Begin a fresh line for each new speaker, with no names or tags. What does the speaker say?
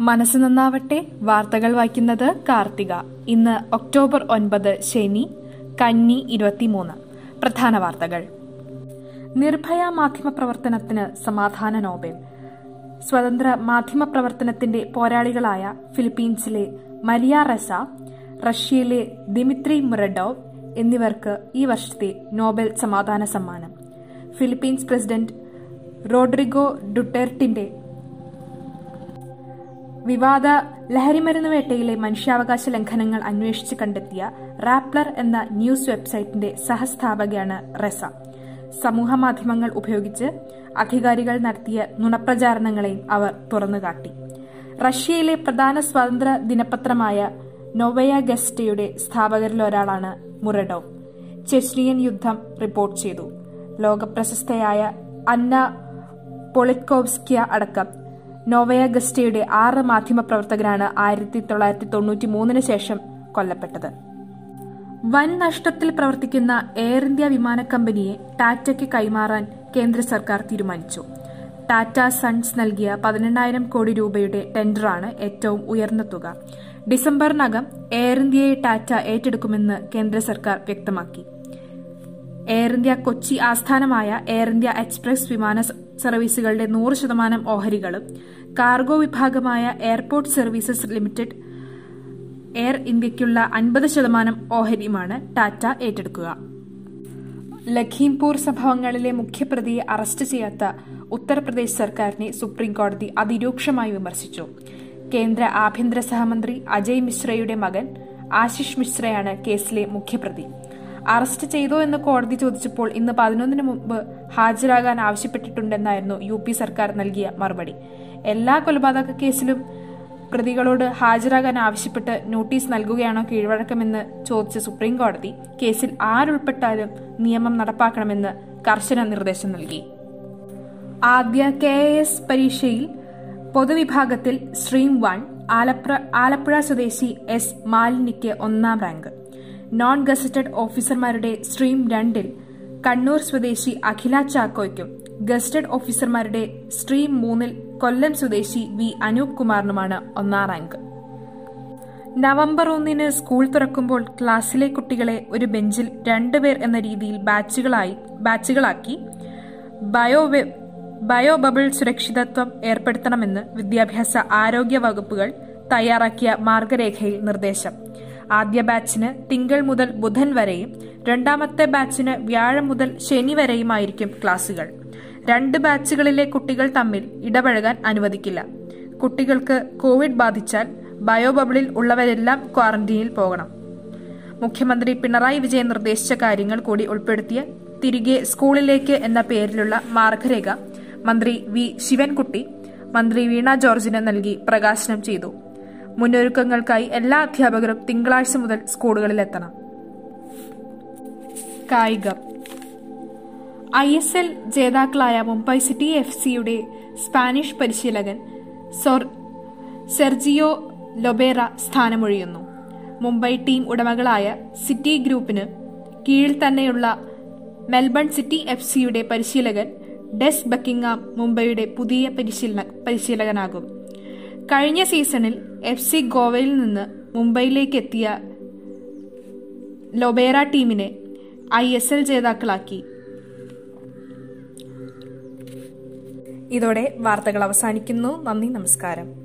മനസ്സ് നന്നാവട്ടെ. വാർത്തകൾ വായിക്കുന്നത് കാർത്തിക. ഇന്ന് ഒക്ടോബർ ഒൻപത് ശനി കന്നി ഇരുപത്തിമൂന്ന്. പ്രധാന വാർത്തകൾ. നിർഭയ മാധ്യമ പ്രവർത്തനത്തിന് സമാധാന നോബൽ. സ്വതന്ത്ര മാധ്യമ പ്രവർത്തനത്തിന്റെ പോരാളികളായ ഫിലിപ്പീൻസിലെ മരിയ റസ റഷ്യയിലെ ദിമിത്രി മുറഡോവ് എന്നിവർക്ക് ഈ വർഷത്തെ നോബൽ സമാധാന സമ്മാനം. ഫിലിപ്പീൻസ് പ്രസിഡന്റ് റോഡ്രിഗോ ഡുട്ടേർട്ടിന്റെ വിവാദ ലഹരിമരുന്ന് വേട്ടയിലെ മനുഷ്യാവകാശ ലംഘനങ്ങൾ അന്വേഷിച്ച് കണ്ടെത്തിയ റാപ്ലർ എന്ന ന്യൂസ് വെബ്സൈറ്റിന്റെ സഹസ്ഥാപകയാണ് റെസ. സമൂഹമാധ്യമങ്ങൾ ഉപയോഗിച്ച് അധികാരികൾ നടത്തിയ നുണപ്രചാരണങ്ങളെയും അവർ തുറന്നുകാട്ടി. റഷ്യയിലെ പ്രധാന സ്വതന്ത്ര ദിനപത്രമായ നൊവയ ഗസ്റ്റയുടെ സ്ഥാപകരിലൊരാളാണ് മുറഡോ ചെച്നിയൻ യുദ്ധം റിപ്പോർട്ട് ചെയ്തു. ലോകപ്രശസ്തയായ അന്ന പൊളിറ്റ്കോവ്സ്കിയ അടക്കം നോവയ ഗസ്റ്റയുടെ ആറ് മാധ്യമപ്രവർത്തകരാണ് ആയിരത്തി തൊള്ളായിരത്തി തൊണ്ണൂറ്റി മൂന്നിന് ശേഷം കൊല്ലപ്പെട്ടത്. വൻ നഷ്ടത്തിൽ പ്രവർത്തിക്കുന്ന എയർ ഇന്ത്യ വിമാന കമ്പനിയെ ടാറ്റയ്ക്ക് കൈമാറാൻ കേന്ദ്ര സർക്കാർ തീരുമാനിച്ചു. ടാറ്റ സൺസ് നൽകിയ പതിനെണ്ണായിരം കോടി രൂപയുടെ ടെൻഡറാണ് ഏറ്റവും ഉയർന്ന തുക. ഡിസംബറിനകം എയർ ഇന്ത്യയെ ടാറ്റ ഏറ്റെടുക്കുമെന്ന് കേന്ദ്ര സർക്കാർ വ്യക്തമാക്കി. എയർ ഇന്ത്യ കൊച്ചി ആസ്ഥാനമായ എയർ ഇന്ത്യ എക്സ്പ്രസ് വിമാന സർവീസുകളുടെ നൂറ് ശതമാനം ഓഹരികളും കാർഗോ വിഭാഗമായ എയർപോർട്ട് സർവീസസ് ലിമിറ്റഡ് എയർ ഇന്ത്യയ്ക്കുള്ള അൻപത് ശതമാനം ഓഹരിയുമാണ് ടാറ്റ ഏറ്റെടുക്കുക. ലഖീംപൂർ സംഭവങ്ങളിലെ മുഖ്യപ്രതിയെ അറസ്റ്റ് ചെയ്യാത്ത ഉത്തർപ്രദേശ് സർക്കാരിനെ സുപ്രീംകോടതി അതിരൂക്ഷമായി വിമർശിച്ചു. കേന്ദ്ര ആഭ്യന്തര സഹമന്ത്രി അജയ് മിശ്രയുടെ മകൻ ആശിഷ് മിശ്രയാണ് കേസിലെ മുഖ്യപ്രതി. അറസ്റ്റ് ചെയ്തോ എന്ന് കോടതി ചോദിച്ചപ്പോൾ ഇന്ന് പതിനൊന്നിന് മുമ്പ് ഹാജരാകാൻ ആവശ്യപ്പെട്ടിട്ടുണ്ടെന്നായിരുന്നു യു പി സർക്കാർ നൽകിയ മറുപടി. എല്ലാ കൊലപാതക കേസിലും പ്രതികളോട് ഹാജരാകാൻ ആവശ്യപ്പെട്ട് നോട്ടീസ് നൽകുകയാണോ കീഴ്വഴക്കമെന്ന് ചോദിച്ച സുപ്രീം കോടതി കേസിൽ ആരുൾപ്പെട്ടാലും നിയമം നടപ്പാക്കണമെന്ന് കർശന നിർദ്ദേശം നൽകി. ആദ്യ കെ എസ് പരീക്ഷയിൽ പൊതുവിഭാഗത്തിൽ സ്ട്രീം വൺ ആലപ്പുഴ സ്വദേശി എസ് മാലിനിക്ക് ഒന്നാം റാങ്ക്. നോൺ ഗസറ്റഡ് ഓഫീസർമാരുടെ സ്ട്രീം രണ്ടിൽ കണ്ണൂർ സ്വദേശി അഖില ചാക്കോയ്ക്കും ഗസ്റ്റഡ് ഓഫീസർമാരുടെ സ്ട്രീം മൂന്നിൽ കൊല്ലം സ്വദേശി വി അനൂപ് കുമാറിനുമാണ് ഒന്നാം റാങ്ക് നവംബർ ഒന്നിന് സ്കൂൾ തുറക്കുമ്പോൾ ക്ലാസ്സിലെ കുട്ടികളെ ഒരു ബെഞ്ചിൽ രണ്ടുപേർ എന്ന രീതിയിൽ ബാച്ചുകളായി ബാച്ചുകളാക്കി ബയോ ബയോ ബബിൾ സുരക്ഷിതത്വം ഏർപ്പെടുത്തണമെന്ന് വിദ്യാഭ്യാസ ആരോഗ്യ വകുപ്പുകൾ തയ്യാറാക്കിയ മാർഗരേഖയിൽ നിർദ്ദേശം. ആദ്യ ബാച്ചിന് തിങ്കൾ മുതൽ ബുധൻ വരെയും രണ്ടാമത്തെ ബാച്ചിന് വ്യാഴം മുതൽ ശനി വരെയുമായിരിക്കും ക്ലാസുകൾ. രണ്ട് ബാച്ചുകളിലെ കുട്ടികൾ തമ്മിൽ ഇടപഴകാൻ അനുവദിക്കില്ല. കുട്ടികൾക്ക് കോവിഡ് ബാധിച്ചാൽ ബയോബബിളിൽ ഉള്ളവരെല്ലാം ക്വാറന്റീനിൽ പോകണം. മുഖ്യമന്ത്രി പിണറായി വിജയൻ നിർദ്ദേശിച്ച കാര്യങ്ങൾ കൂടി ഉൾപ്പെടുത്തിയ തിരികെ സ്കൂളിലേക്ക് എന്ന പേരിലുള്ള മാർഗരേഖ മന്ത്രി വി ശിവൻകുട്ടി മന്ത്രി വീണ ജോർജിന് നൽകി പ്രകാശനം ചെയ്തു. മുന്നൊരുക്കങ്ങൾക്കായി എല്ലാ അധ്യാപകരും തിങ്കളാഴ്ച മുതൽ സ്കൂളുകളിലെത്തണം. കായികം. ഐ എസ് എൽ ജേതാക്കളായ മുംബൈ സിറ്റി എഫ് സിയുടെ സ്പാനിഷ് പരിശീലകൻ സെർജിയോ ലൊബേറ സ്ഥാനമൊഴിയുന്നു. മുംബൈ ടീം ഉടമകളായ സിറ്റി ഗ്രൂപ്പിന് കീഴിൽ തന്നെയുള്ള മെൽബൺ സിറ്റി എഫ് സിയുടെ പരിശീലകൻ ഡെസ് ബക്കിംഗാം മുംബൈയുടെ പുതിയ പരിശീലന പരിശീലകനാകും. കഴിഞ്ഞ സീസണിൽ എഫ് സി ഗോവയിൽ നിന്ന് മുംബൈയിലേക്ക് എത്തിയ ലൊബേറ ടീമിനെ ഐ എസ് എൽ ജേതാക്കളാക്കി. ഇതോടെ വാർത്തകൾ അവസാനിക്കുന്നു. നന്ദി നമസ്കാരം.